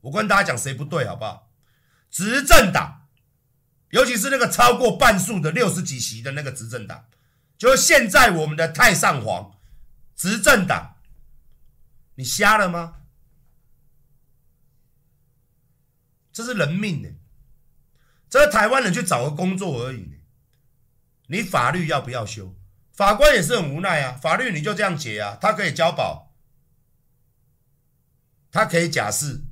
我跟大家讲谁不对好不好？执政党，尤其是那个超过半数的六十几席的那个执政党，就是现在我们的太上皇执政党，你瞎了吗？这是人命呢，这是台湾人去找个工作而已。你法律要不要修？法官也是很无奈啊。法律你就这样解啊，他可以交保，他可以假释，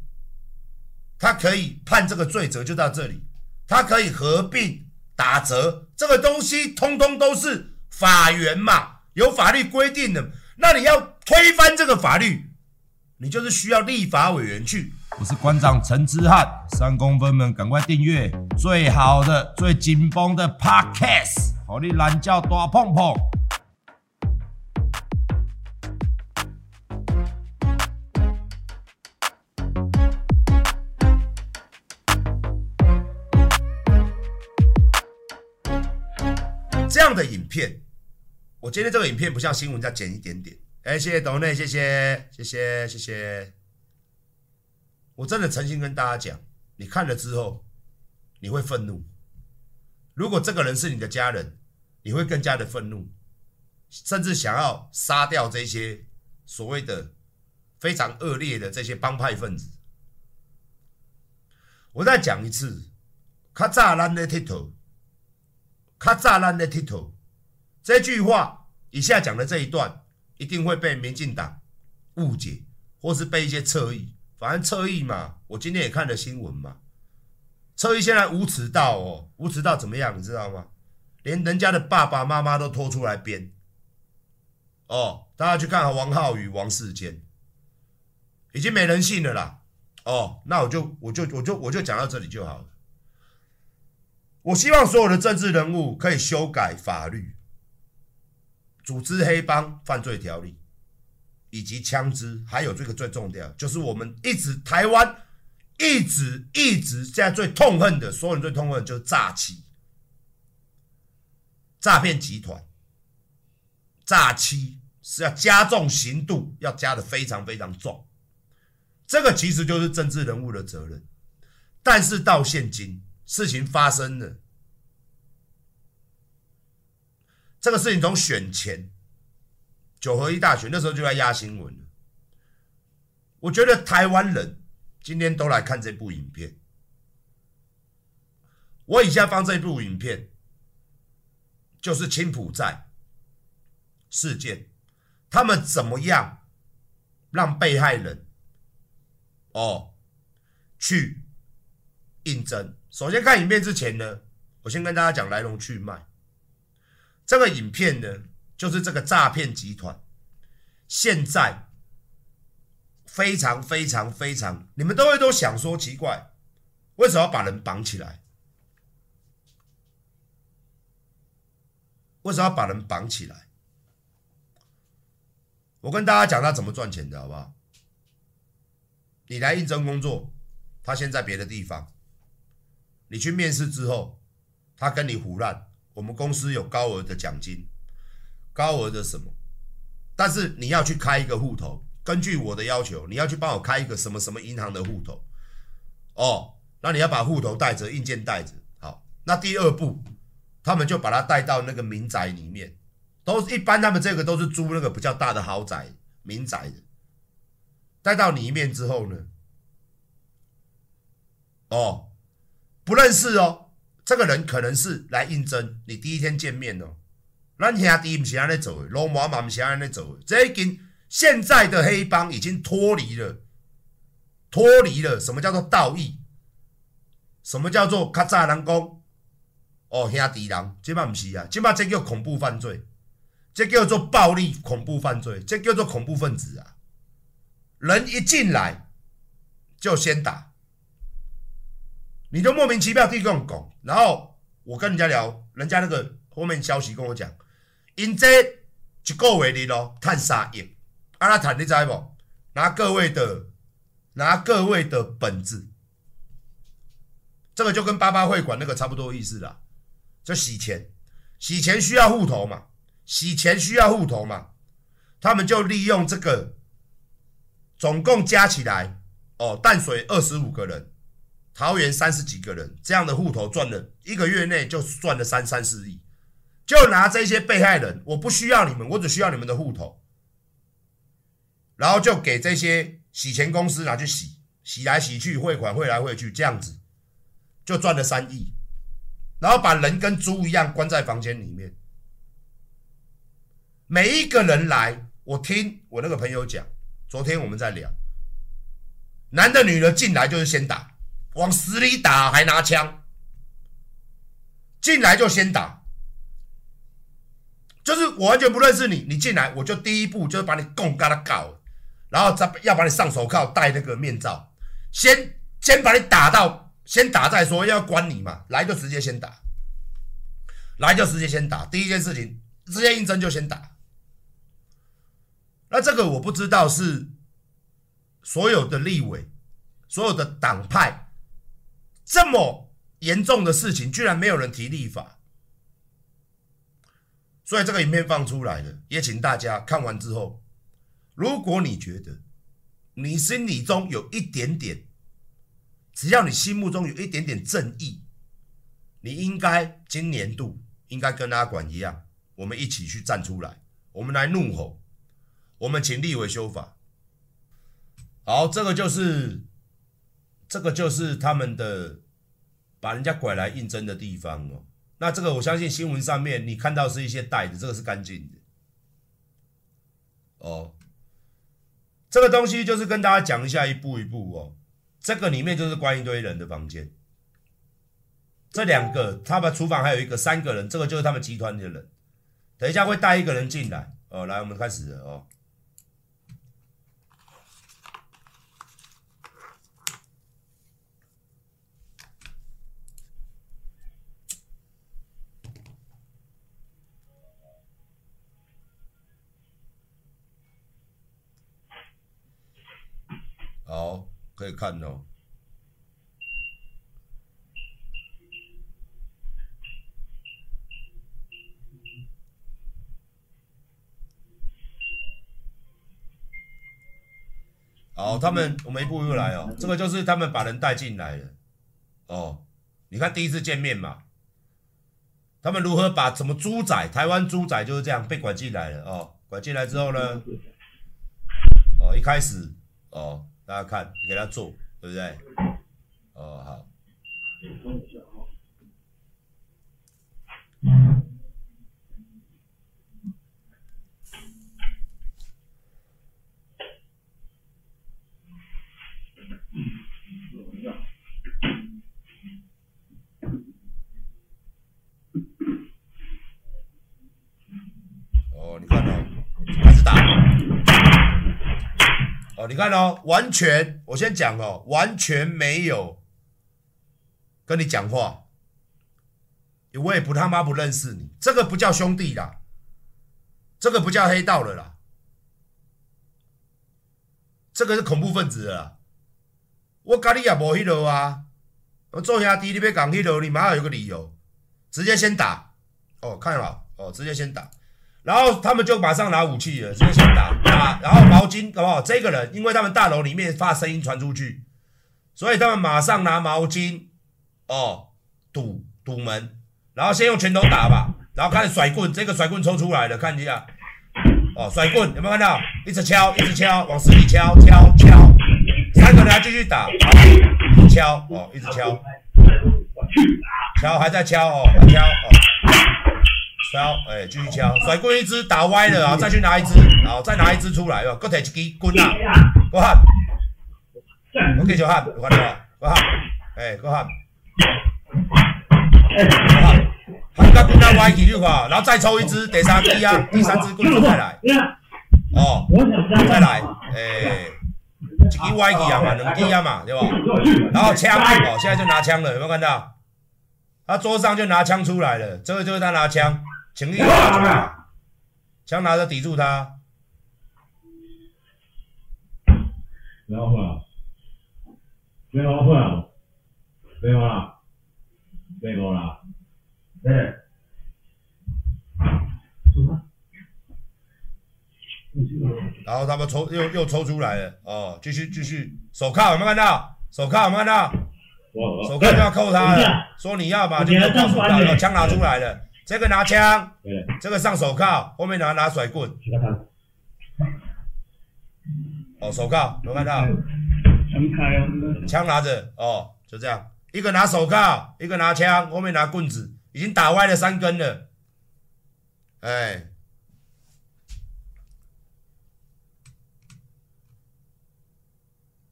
他可以判这个罪责就到这里，他可以合并打折，这个东西通通都是法源嘛，有法律规定的。那你要推翻这个法律，你就是需要立法委员去。我是馆长陈之汉，三公分们赶快订阅最好的、最紧绷的 Podcast，好你懒觉大碰碰。片，我今天这个影片不像新闻，再剪一点点。哎，谢谢董内，谢谢，谢谢，谢谢。我真的诚心跟大家讲，你看了之后，你会愤怒。如果这个人是你的家人，你会更加的愤怒，甚至想要杀掉这些所谓的非常恶劣的这些帮派分子。我再讲一次，卡扎兰的剃头，卡扎兰的剃头，这句话以下讲的这一段，一定会被民进党误解，或是被一些侧翼。反正侧翼嘛，我今天也看了新闻嘛。侧翼现在无耻到哦，无耻到怎么样？你知道吗？连人家的爸爸妈妈都拖出来编。哦，大家去看王浩宇、王世坚，已经没人性了啦。哦，那我就我就我就我就讲到这里就好了。我希望所有的政治人物可以修改法律，组织黑帮犯罪条例。以及枪支，还有这个最重要，就是我们一直台湾一直一直现在最痛恨的，所有人最痛恨的就是诈欺、诈骗集团、诈欺是要加重刑度，要加的非常非常重。这个其实就是政治人物的责任，但是到现今事情发生了，这个事情从选前。九合一大选那时候就在压新闻了。我觉得台湾人今天都来看这部影片。我以下放这部影片，就是青埔寨事件，他们怎么样让被害人哦去应征。首先看影片之前呢，我先跟大家讲来龙去脉。这个影片呢。就是这个诈骗集团，现在非常非常非常，你们都会都想说奇怪，为什么要把人绑起来？为什么要把人绑起来？我跟大家讲他怎么赚钱的好不好？你来应征工作，他先在别的地方，你去面试之后，他跟你胡乱，我们公司有高额的奖金。高额的什么？但是你要去开一个户头，根据我的要求，你要去帮我开一个什么什么银行的户头。哦，那你要把户头带着，硬件带着。好，那第二步，他们就把他带到那个民宅里面，都一般他们这个都是租那个比较大的豪宅民宅的。带到里面之后呢，哦，不认识哦，这个人可能是来应征，你第一天见面哦。咱兄弟不是安尼走的，罗马嘛不是安尼走的。这已经现在的黑帮已经脱离了，脱离了什么叫做道义？什么叫做较早人讲？哦，兄弟人，这嘛不是啊，这嘛这叫恐怖犯罪，这叫做暴力恐怖犯罪，这叫做恐怖分子啊！人一进来就先打，你就莫名其妙地跟我讲，然后我跟人家聊，人家那个后面消息跟我讲。因这一个月里咯，赚三亿，阿拉赚你知无？拿各位的，拿各位的本子，这个就跟八八会馆那个差不多意思啦，就洗钱，洗钱需要户头嘛，洗钱需要户头嘛，他们就利用这个，总共加起来哦，淡水二十五个人，桃园三十几个人，这样的户头赚了一个月内就赚了三三四亿，就拿这些被害人，我不需要你们，我只需要你们的户头，然后就给这些洗钱公司拿去洗，洗来洗去，汇款汇来汇去，这样子就赚了三亿，然后把人跟猪一样关在房间里面，每一个人来，我听我那个朋友讲，昨天我们在聊。男的、女的进来就是先打，往死里打，还拿枪，进来就先打，就是我完全不认识你，你进来我就第一步就是把你供嘎他搞，然后再要把你上手铐，戴那个面罩，先先把你打到，先打再说，要关你嘛，来就直接先打，来就直接先打，第一件事情直接应征就先打，那这个我不知道是。所有的立委，所有的党派，这么严重的事情，居然没有人提立法，所以这个影片放出来了，也请大家看完之后，如果你觉得你心里中有一点点，只要你心目中有一点点正义，你应该今年度应该跟阿管一样，我们一起去站出来，我们来怒吼，我们请立委修法。好，这个就是，这个就是他们的把人家拐来应征的地方哦。那这个我相信新闻上面你看到是一些袋子，这个是干净的。哦，这个东西就是跟大家讲一下，一步一步哦。这个里面就是关一堆人的房间，这两个，他们厨房还有一个三个人，这个就是他们集团的人。等一下会带一个人进来哦。来，我们开始了哦。好，可以看哦。好，他们我们一步一步来哦。这个就是他们把人带进来了。哦，你看第一次见面嘛，他们如何把什么猪仔，台湾猪仔就是这样被拐进来了哦。拐进来之后呢，哦，一开始哦。大家看，给他做，对不对？哦，好。哦，你看到，开始打。哦，你看哦，完全，我先讲哦，完全没有跟你讲话，我也不他妈不认识你，这个不叫兄弟啦，这个不叫黑道了啦，这个是恐怖分子啦。我跟你也无迄路啊，我做兄弟你别讲迄路，你妈有个理由，直接先打，哦，看好，哦，直接先打。然后他们就马上拿武器了，直接先打打，然后毛巾好不好？这个人，因为他们大楼里面发声音传出去，所以他们马上拿毛巾哦堵堵门，然后先用拳头打吧，然后开始甩棍，这个甩棍抽出来了，看一下哦，甩棍有没有看到？一直敲，一直敲，往死里敲敲敲，三个人还继续打，敲哦，一直敲，敲还在敲哦，还敲哦。敲，哎，继续敲，甩棍一支打歪了，然后再去拿一支，然后再拿一支出来，哦，各提一支棍啊，搁喊，我继续喊，有看到吗？搁喊，哎，搁喊，搁喊，喊到棍啊歪起就好，然后再抽一支，第三支啊，第三支棍子再来，哦，再来，哎，一支歪起啊嘛，两支啊嘛，对吧？然后枪，哦，现在就拿枪了，有没有看到？他桌上就拿枪出来了，这个就是他拿枪。请你拿出来，枪拿着抵住他。不要混啊！不要混啊！没有啦，没有啦。哎，什么？然后他们抽又又抽出来了哦，继续继续，手铐有没有看到？手铐有没有看到？手铐就要扣他了，说你要把就扣手铐，枪拿出来了，这个拿枪，这个上手铐，后面拿拿甩棍。哦，手铐有没有看到？枪拿着哦，就这样，一个拿手铐，一个拿枪，后面拿棍子，已经打歪了三根了，哎。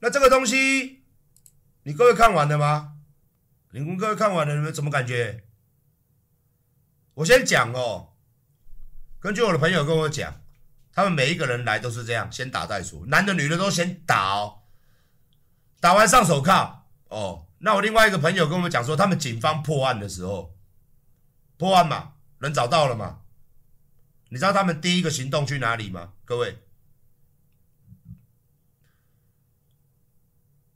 那这个东西，你各位看完了吗？你们各位看完了，你们怎么感觉？我先讲哦。根据我的朋友跟我讲，他们每一个人来都是这样，先打再说，男的女的都先打哦。打完上手铐哦。那我另外一个朋友跟我们讲说，他们警方破案的时候，破案嘛，人找到了嘛。你知道他们第一个行动去哪里吗？各位？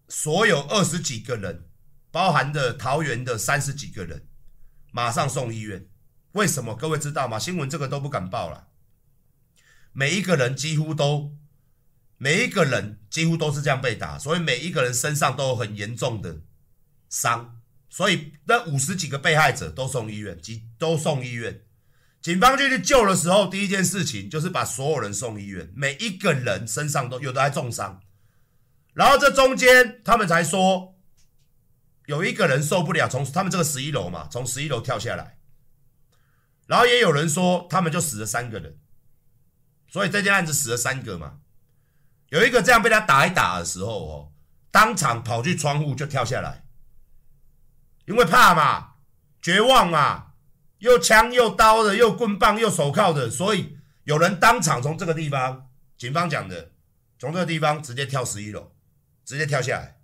所有二十几个人，包含的桃园的三十几个人，马上送医院。为什么？各位知道吗？新闻这个都不敢报了。每一个人几乎都，每一个人几乎都是这样被打，所以每一个人身上都有很严重的伤。所以那五十几个被害者都送医院，几都送医院。警方就去救的时候，第一件事情就是把所有人送医院，每一个人身上都有的还重伤。然后这中间，他们才说有一个人受不了，从他们这个十一楼嘛，从十一楼跳下来。然后也有人说，他们就死了三个人，所以这件案子死了三个嘛。有一个这样被他打一打的时候哦，当场跑去窗户就跳下来，因为怕嘛，绝望嘛，又枪又刀的，又棍棒又手铐的，所以有人当场从这个地方，警方讲的，从这个地方直接跳十一楼。直接跳下来，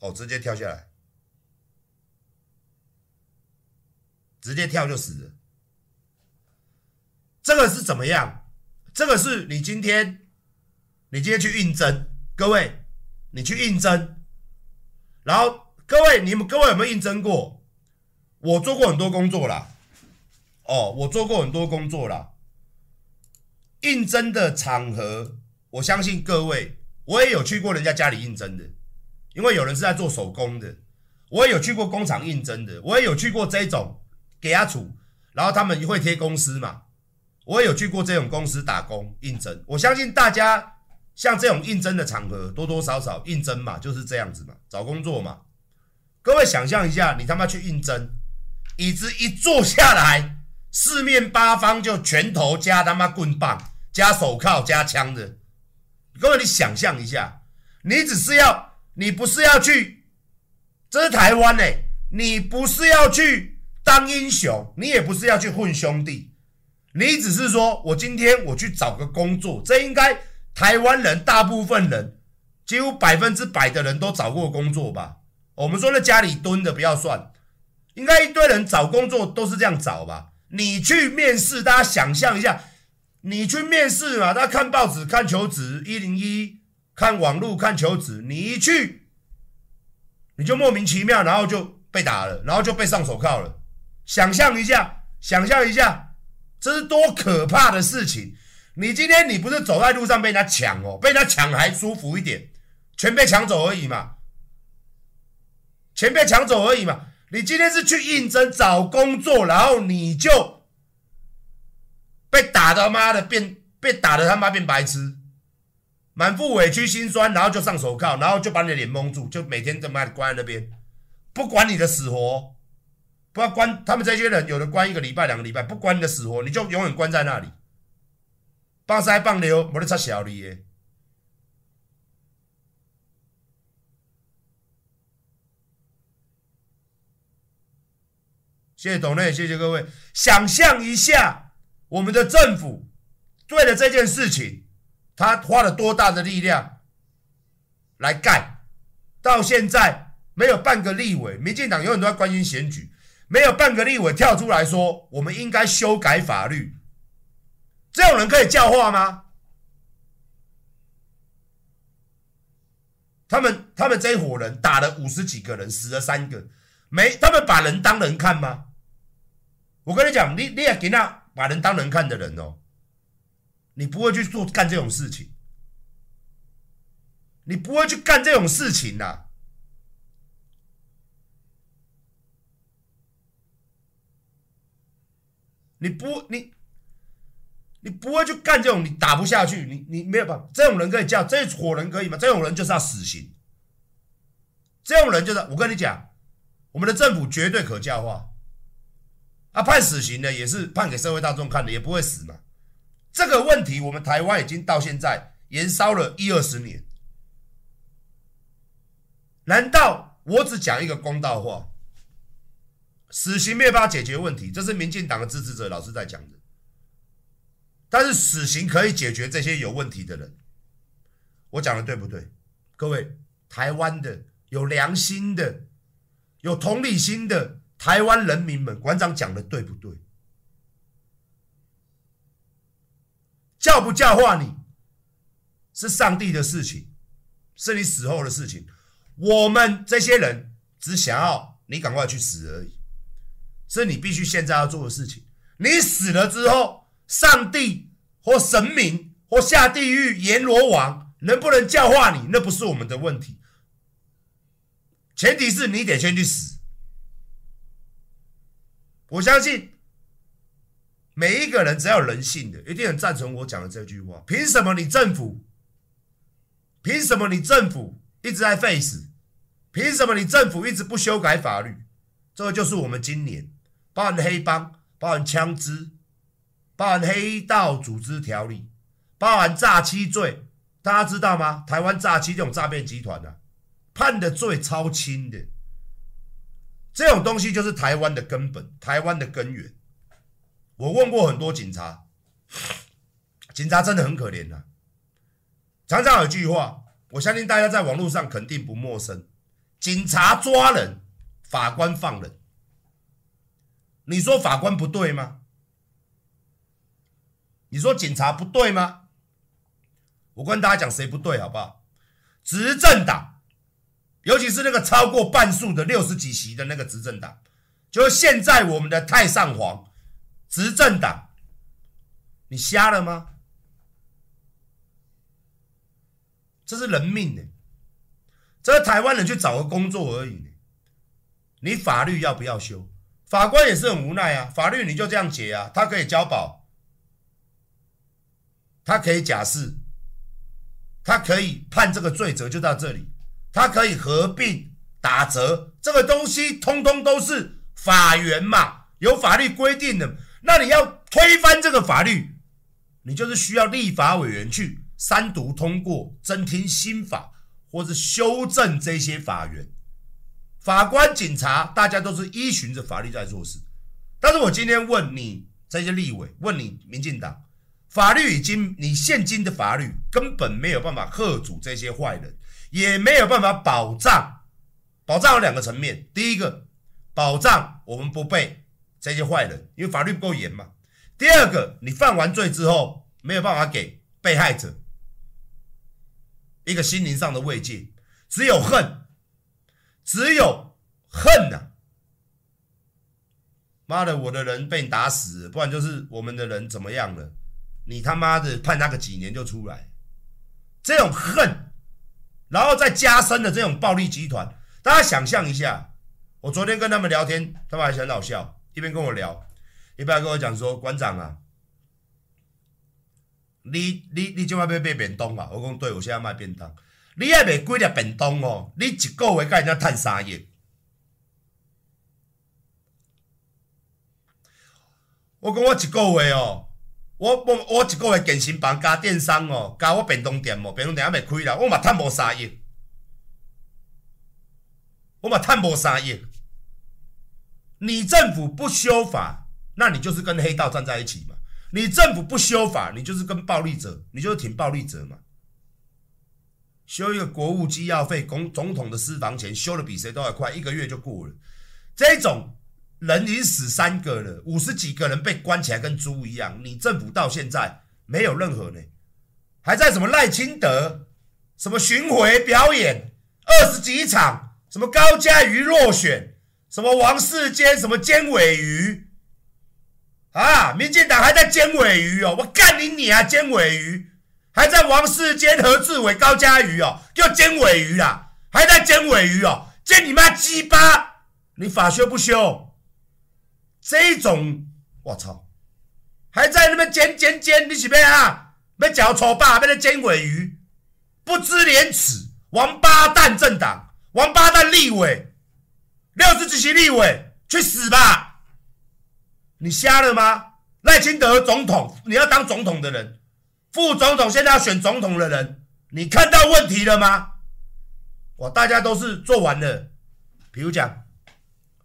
哦，直接跳下来，直接跳就死了。这个是怎么样？这个是你今天，你今天去应征，各位，你去应征，然后各位，你们各位有没有应征过？我做过很多工作啦，哦，我做过很多工作啦，应征的场合。我相信各位，我也有去过人家家里应征的，因为有人是在做手工的。我也有去过工厂应征的，我也有去过这种给他处，然后他们会贴公司嘛。我也有去过这种公司打工应征。我相信大家像这种应征的场合，多多少少应征嘛，就是这样子嘛，找工作嘛。各位想象一下，你他妈去应征，椅子一坐下来，四面八方就拳头加他妈棍棒加手铐加枪的。各位，你想象一下，你只是要，你不是要去，这是台湾呢、你不是要去当英雄，你也不是要去混兄弟，你只是说我今天我去找个工作，这应该台湾人大部分人，几乎百分之百的人都找过工作吧？我们说那家里蹲的不要算，应该一堆人找工作都是这样找吧？你去面试，大家想象一下。你去面试嘛？大家看报纸、看求职，一零一看网络、看求职。你一去，你就莫名其妙，然后就被打了，然后就被上手铐了。想象一下，想象一下，这是多可怕的事情！你今天你不是走在路上被人家抢哦，被人家抢还舒服一点，全被抢走而已嘛，钱被抢走而已嘛。你今天是去应征找工作，然后你就。被打的妈的变，被打的他妈变白痴，满腹委屈心酸，然后就上手铐，然后就把你的脸蒙住，就每天他妈的关在那边，不管你的死活，不要关他们这些人，有的关一个礼拜、两个礼拜，不关你的死活，你就永远关在那里，放塞放流，没得插小的耶。谢谢董内，谢谢各位，想象一下。我们的政府为了这件事情，他花了多大的力量来干？到现在没有半个立委，民进党永远都在关心选举，没有半个立委跳出来说我们应该修改法律。这种人可以教化吗？他们他们这一伙人打了五十几个人，死了三个，没他们把人当人看吗？我跟你讲，你你也给那。把人当人看的人哦，你不会去做干这种事情，你不会去干这种事情呐、你不，你，你不会去干这种，你打不下去，你你没有办法。这种人可以叫，这伙人可以吗？这种人就是要死刑。这种人就是，我跟你讲，我们的政府绝对可教化。啊，判死刑的也是判给社会大众看的，也不会死嘛。这个问题，我们台湾已经到现在延烧了一二十年。难道我只讲一个公道话？死刑没有办法解决问题，这是民进党的支持者老是在讲的。但是死刑可以解决这些有问题的人，我讲的对不对？各位，台湾的有良心的、有同理心的台湾人民们，馆长讲的对不对？教不教化你，是上帝的事情，是你死后的事情。我们这些人只想要你赶快去死而已。是你必须现在要做的事情。你死了之后，上帝或神明或下地狱阎罗王能不能教化你，那不是我们的问题。前提是你得先去死。我相信每一个人只要有人性的，一定很赞成我讲的这句话。凭什么你政府？凭什么你政府一直在废死？凭什么你政府一直不修改法律？这就是我们今年。包含黑帮，包含枪支，包含黑道组织条例，包含诈欺罪，大家知道吗？台湾诈欺这种诈骗集团啊，判的罪超轻的，这种东西就是台湾的根本，台湾的根源。我问过很多警察，警察真的很可怜呐、啊。常常有句话，我相信大家在网络上肯定不陌生：警察抓人，法官放人。你说法官不对吗？你说警察不对吗？我跟大家讲谁不对好不好？执政党，尤其是那个超过半数的六十几席的那个执政党，就是现在我们的太上皇执政党，你瞎了吗？这是人命呢，这是台湾人去找个工作而已。你法律要不要修？法官也是很无奈啊，法律你就这样解啊，他可以交保，他可以假释，他可以判这个罪责就到这里，他可以合并打折，这个东西通通都是法源嘛，有法律规定的。那你要推翻这个法律，你就是需要立法委员去三读通过，增添新法，或是修正这些法源。法官、警察，大家都是依循着法律在做事。但是我今天问你这些立委，问你民进党，法律已经，你现今的法律根本没有办法吓阻这些坏人，也没有办法保障。保障有两个层面，第一个，保障我们不被这些坏人，因为法律不够严嘛。第二个，你犯完罪之后，没有办法给被害者一个心灵上的慰藉，只有恨。只有恨呐、啊！妈的，我的人被你打死，不然就是我们的人怎么样了？你他妈的判他个几年就出来，这种恨，然后再加深的这种暴力集团，大家想象一下。我昨天跟他们聊天，他们还是很好笑，一边跟我聊，一边跟我讲说：“馆长啊，你你你今晚要买便当啊？”我讲：“对，我现在卖便当。”你还卖几粒便当哦？你一个月甲人家赚三亿。我讲我一个月哦，我我我一个月健身房加电商哦，加我便当店哦，便当店还没开啦，我嘛赚无三亿，我嘛赚无三亿。你政府不修法，那你就是跟黑道站在一起嘛。你政府不修法，你就是跟暴力者，你就是挺暴力者嘛。修一个国务机要费，总总统的私房钱修的比谁都还快，一个月就过了。这种人已经死三个了，五十几个人被关起来跟猪一样。你政府到现在没有任何呢，还在什么赖清德什么巡回表演二十几场，什么高嘉瑜落选，什么王世坚什么尖尾鱼，啊，民进党还在尖尾鱼哦，我干你你啊，尖尾鱼，还在王世坚、何志伟、高嘉瑜哦，又煎尾鱼啦，还在煎尾鱼哦，煎你妈鸡巴，你法修不修？这种，我操，还在那边煎煎煎，你是咩啊？要嚼丑霸，要来煎鮪鱼，不知廉耻，王八蛋政党，王八蛋立委，六十几席立委，去死吧！你瞎了吗？赖清德总统，你要当总统的人，副总统现在要选总统的人，你看到问题了吗？哇，大家都是做完了。比如讲，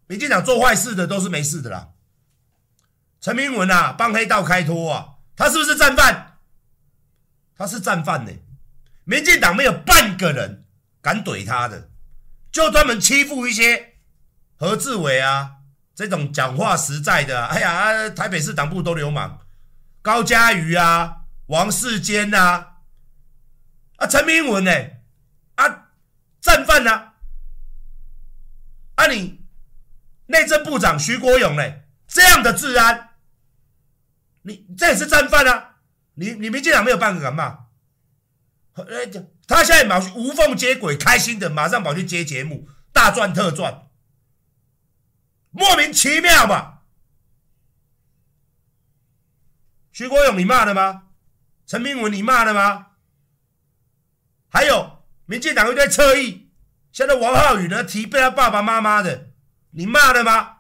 民进党做坏事的都是没事的啦。陈明文啊，帮黑道开脱啊，他是不是战犯？他是战犯呢。民进党没有半个人敢怼他的，就专门欺负一些何志伟啊。这种讲话实在的、哎呀，台北市党部都流氓，高嘉瑜啊，王世坚呐、啊，啊，陈明文呢，啊，战犯呐、啊，啊，你内政部长徐国勇呢，这样的治安，你这也是战犯啊，你你民进党没有半个敢骂，他现在马无缝接轨，开心的马上跑去接节目，大赚特赚。莫名其妙嘛？徐国勇，你骂了吗？陈明文，你骂了吗？还有民进党一堆侧翼，现在王浩宇呢提被他爸爸妈妈的，你骂了吗？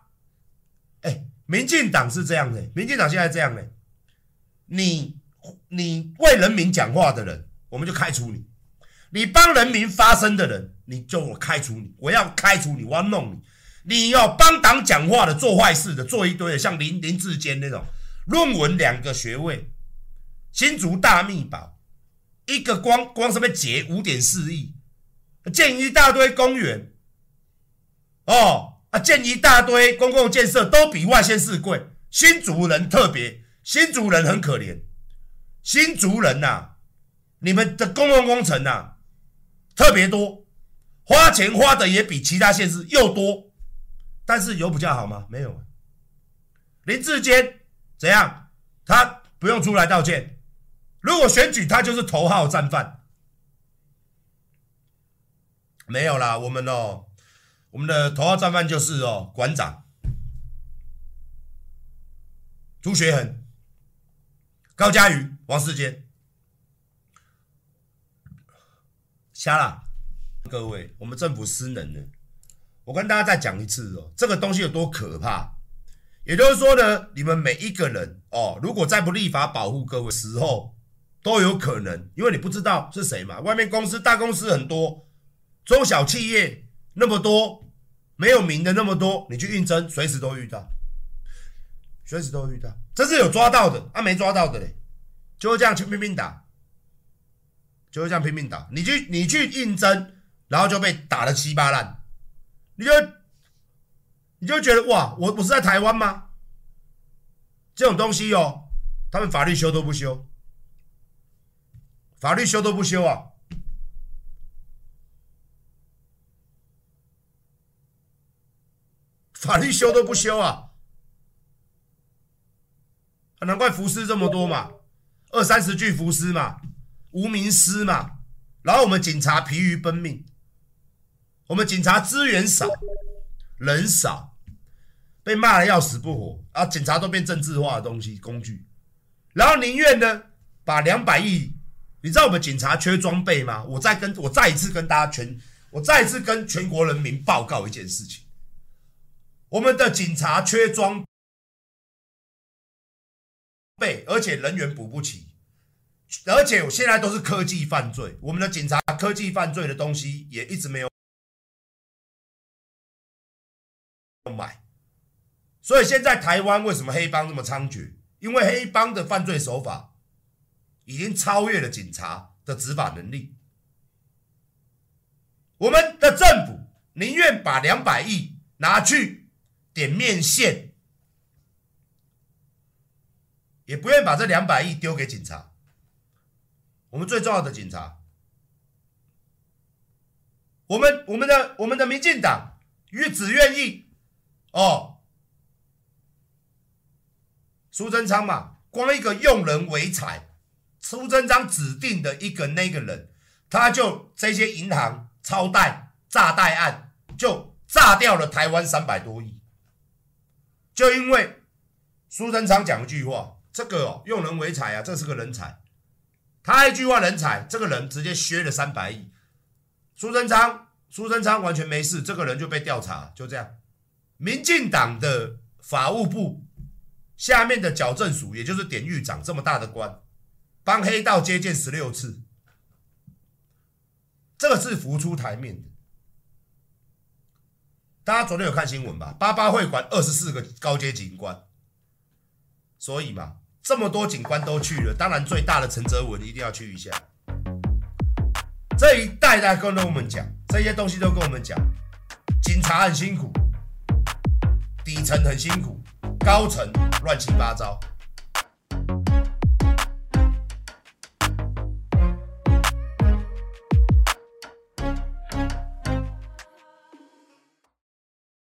哎，民进党是这样的，民进党现在这样的，你你为人民讲话的人，我们就开除你；你帮人民发声的人，你就我开除你，我要开除你，我要弄你。你要帮党讲话的，做坏事的，做一堆的，像林林志坚那种，论文两个学位，新竹大秘宝，一个光光什么节五点四亿，建一大堆公园，哦啊，建一大堆公共建设都比外县市贵，新竹人特别，新竹人很可怜，新竹人呐、啊，你们的公共工程呐、啊，特别多，花钱花的也比其他县市又多。但是有比较好吗？没有。林志坚怎样？他不用出来道歉。如果选举，他就是头号战犯。没有啦，我们哦，我们的头号战犯就是哦，馆长朱学恒、高嘉瑜、王世坚。瞎了，各位，我们政府失能了。我跟大家再讲一次哦，这个东西有多可怕？也就是说呢，你们每一个人哦，如果再不立法保护各位时候，都有可能，因为你不知道是谁嘛。外面公司、大公司很多，中小企业那么多，没有名的那么多，你去应征，随时都遇到，随时都遇到。这是有抓到的，啊，没抓到的嘞，就会这样去拼命打，就会这样拼命打。你去，你去应征，然后就被打得稀巴烂。你就你就觉得哇，我我是在台湾吗？这种东西哦，他们法律修都不修，法律修都不修啊，法律修都不修啊，难怪浮尸这么多嘛，二三十具浮尸嘛，无名尸嘛，然后我们警察疲于奔命。我们警察资源少，人少，被骂得要死不活啊！警察都变政治化的东西工具，然后宁愿呢把两百亿，你知道我们警察缺装备吗？我再跟我再一次跟大家全，我再一次跟全国人民报告一件事情：我们的警察缺装备，而且人员补不齐，而且我现在都是科技犯罪，我们的警察科技犯罪的东西也一直没有。买，所以现在台湾为什么黑帮这么猖獗？因为黑帮的犯罪手法已经超越了警察的执法能力。我们的政府宁愿把两百亿拿去点面线，也不愿把这两百亿丢给警察。我们最重要的警察，我们我们的我们的民进党与只愿意。哦，苏贞昌嘛，光一个用人为才，苏贞昌指定的一个那个人，他就这些银行超贷诈贷案就炸掉了台湾三百多亿，就因为苏贞昌讲一句话，这个哦用人为才啊，这是个人才，他一句话人才，这个人直接削了三百亿，苏贞昌苏贞昌完全没事，这个人就被调查，就这样，民进党的法务部。下面的矫正署，也就是典狱长这么大的官，帮黑道接见十六次，这个是浮出台面的。大家昨天有看新闻吧？八八会馆二十四个高阶警官，所以嘛，这么多警官都去了，当然最大的陈泽文一定要去一下。这一代代跟我们讲这些东西，都跟我们讲，警察很辛苦，底层很辛苦。高层乱七八糟。